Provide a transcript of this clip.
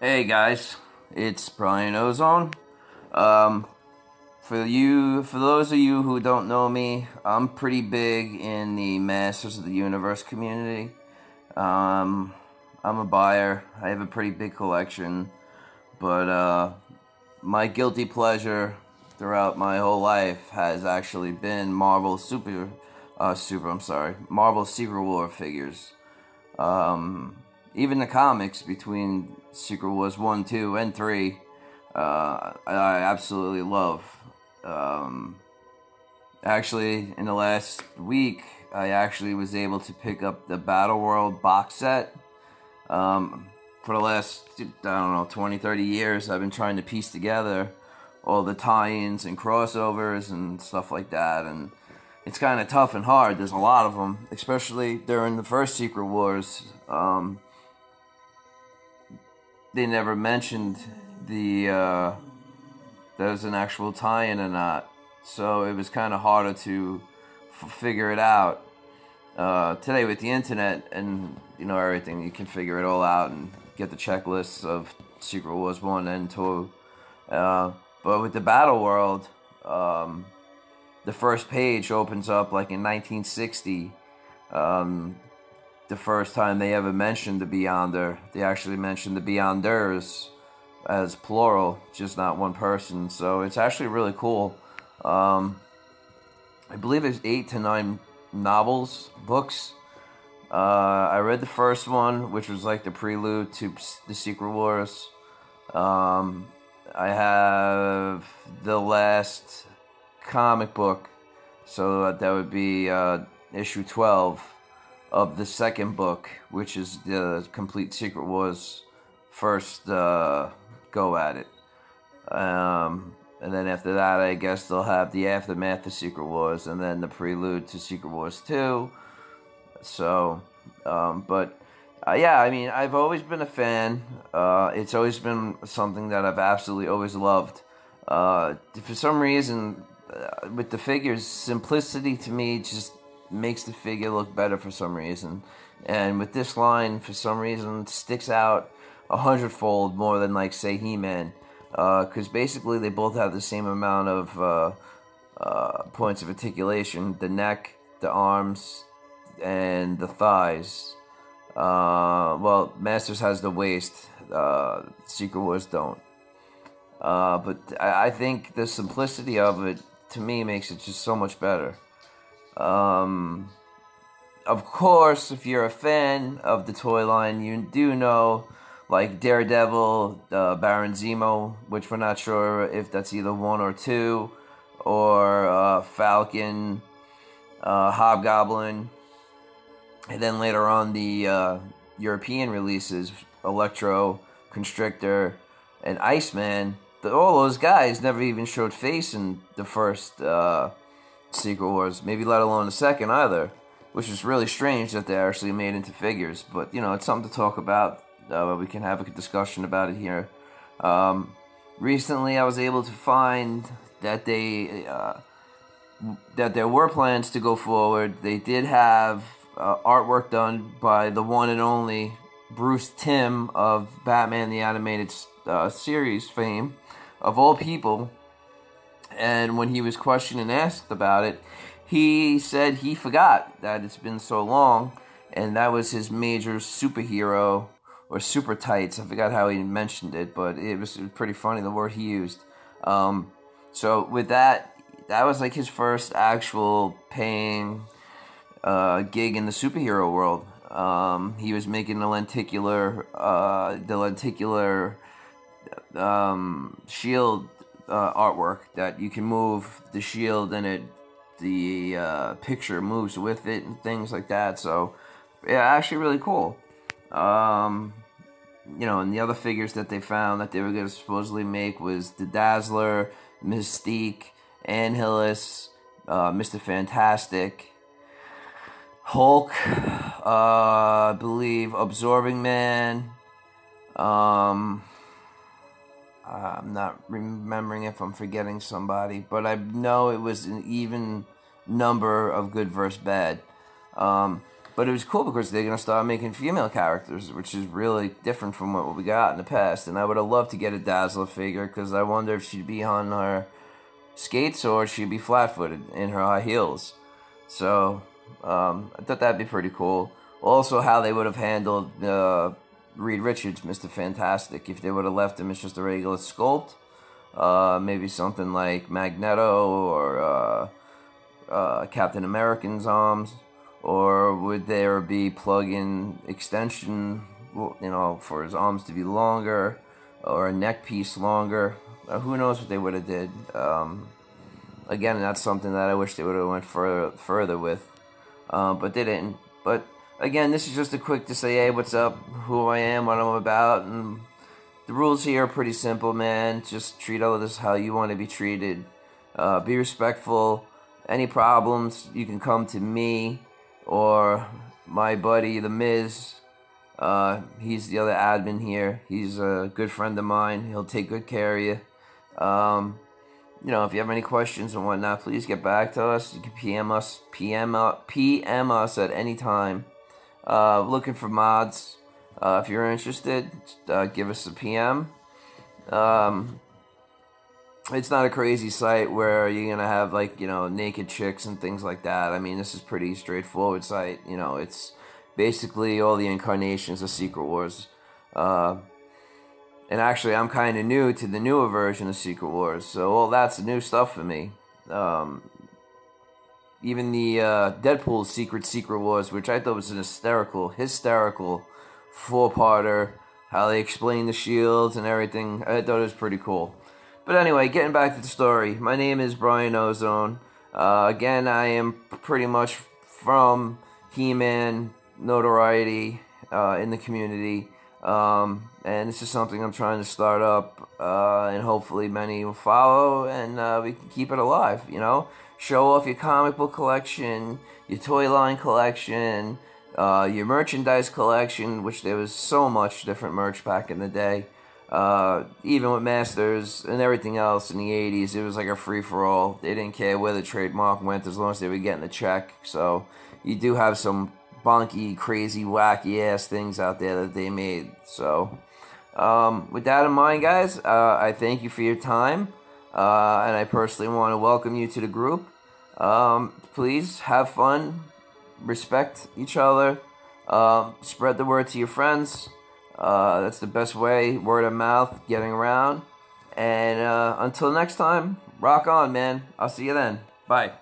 Hey guys, it's Brian Ozone. Um, for you, for those of you who don't know me, I'm pretty big in the Masters of the Universe community. Um, I'm a buyer. I have a pretty big collection, but uh, my guilty pleasure throughout my whole life has actually been Marvel Super, uh, Super. I'm sorry, Marvel Secret War figures. Um, even the comics between Secret Wars 1, 2, and 3, uh, I absolutely love. Um, actually, in the last week, I actually was able to pick up the Battle World box set. Um, for the last, I don't know, 20, 30 years, I've been trying to piece together all the tie ins and crossovers and stuff like that. And it's kind of tough and hard. There's a lot of them, especially during the first Secret Wars. Um, they never mentioned the uh, there was an actual tie-in or not, so it was kind of harder to f- figure it out. Uh, today with the internet and you know everything, you can figure it all out and get the checklists of Secret Wars one and two. Uh, but with the Battle World, um, the first page opens up like in 1960. Um, the first time they ever mentioned the Beyonder. They actually mentioned the Beyonders as plural, just not one person. So it's actually really cool. Um, I believe there's eight to nine novels, books. Uh, I read the first one, which was like the prelude to the Secret Wars. Um, I have the last comic book, so that would be uh, issue 12 of the second book, which is the complete Secret Wars first uh, go at it. Um, and then after that, I guess they'll have the aftermath of Secret Wars, and then the prelude to Secret Wars two. So, um, but uh, yeah, I mean, I've always been a fan. Uh, it's always been something that I've absolutely always loved. Uh, for some reason, uh, with the figures, simplicity to me just makes the figure look better for some reason. And with this line, for some reason, sticks out a hundredfold more than, like, say, He Man. Because uh, basically, they both have the same amount of uh, uh, points of articulation the neck, the arms, and the thighs. Uh, well, Masters has the waist, uh, Secret Wars don't. Uh, but I, I think the simplicity of it, to me, makes it just so much better. Um, of course, if you're a fan of the toy line, you do know like Daredevil, uh, Baron Zemo, which we're not sure if that's either one or two, or uh, Falcon, uh, Hobgoblin, and then later on the uh, European releases, Electro, Constrictor, and Iceman. The, all those guys never even showed face in the first uh, Secret Wars, maybe let alone the second either, which is really strange that they're actually made into figures. But you know, it's something to talk about. Uh, we can have a discussion about it here. Um, recently, I was able to find that they uh, that there were plans to go forward. They did have uh, artwork done by the one and only Bruce Timm of Batman the Animated uh, Series fame, of all people and when he was questioned and asked about it, he said he forgot that it's been so long, and that was his major superhero or super tights. I forgot how he mentioned it, but it was pretty funny the word he used. Um, so with that, that was like his first actual paying uh, gig in the superhero world. Um, he was making the lenticular, uh, the lenticular um, shield uh, artwork that you can move the shield and it the uh, picture moves with it and things like that. So yeah, actually really cool. Um, you know, and the other figures that they found that they were going to supposedly make was the Dazzler, Mystique, Annihilus, uh, Mister Fantastic, Hulk, uh, I believe Absorbing Man. Um, uh, I'm not remembering if I'm forgetting somebody, but I know it was an even number of good versus bad. Um, but it was cool because they're gonna start making female characters, which is really different from what we got in the past. And I would have loved to get a Dazzler figure because I wonder if she'd be on her skates or she'd be flat-footed in her high heels. So um, I thought that'd be pretty cool. Also, how they would have handled uh, Reed Richards, Mister Fantastic, if they would have left him as just a regular sculpt. Uh, maybe something like Magneto or uh, uh, Captain American's arms, or would there be plug-in extension, you know, for his arms to be longer, or a neck piece longer? Uh, who knows what they would have did? Um, again, that's something that I wish they would have went further further with, uh, but they didn't. But again, this is just a quick to say, hey, what's up, who I am, what I'm about, and the rules here are pretty simple, man. Just treat all of this how you want to be treated. Uh, be respectful. Any problems, you can come to me or my buddy, The Miz. Uh, he's the other admin here. He's a good friend of mine. He'll take good care of you. Um, you know, if you have any questions and whatnot, please get back to us. You can PM us, PM, uh, PM us at any time. Uh, looking for mods. Uh, if you're interested, uh, give us a PM. Um, it's not a crazy site where you're gonna have like you know naked chicks and things like that. I mean, this is pretty straightforward site. You know, it's basically all the incarnations of Secret Wars. Uh, and actually, I'm kind of new to the newer version of Secret Wars, so all that's new stuff for me. Um, even the uh, Deadpool Secret Secret Wars, which I thought was an hysterical, hysterical four-parter, how they explain the shields and everything. I thought it was pretty cool. But anyway, getting back to the story. My name is Brian Ozone. Uh, again, I am pretty much from He-Man notoriety uh, in the community. Um, and this is something I'm trying to start up, uh, and hopefully many will follow, and uh, we can keep it alive. You know, show off your comic book collection, your toy line collection, uh, your merchandise collection, which there was so much different merch back in the day. Uh, even with Masters and everything else in the 80s, it was like a free for all. They didn't care where the trademark went as long as they were getting the check. So you do have some bonky, crazy, wacky ass things out there that they made. So, um, with that in mind, guys, uh, I thank you for your time. Uh, and I personally want to welcome you to the group. Um, please have fun, respect each other, uh, spread the word to your friends. Uh, that's the best way, word of mouth, getting around. And uh, until next time, rock on, man. I'll see you then. Bye.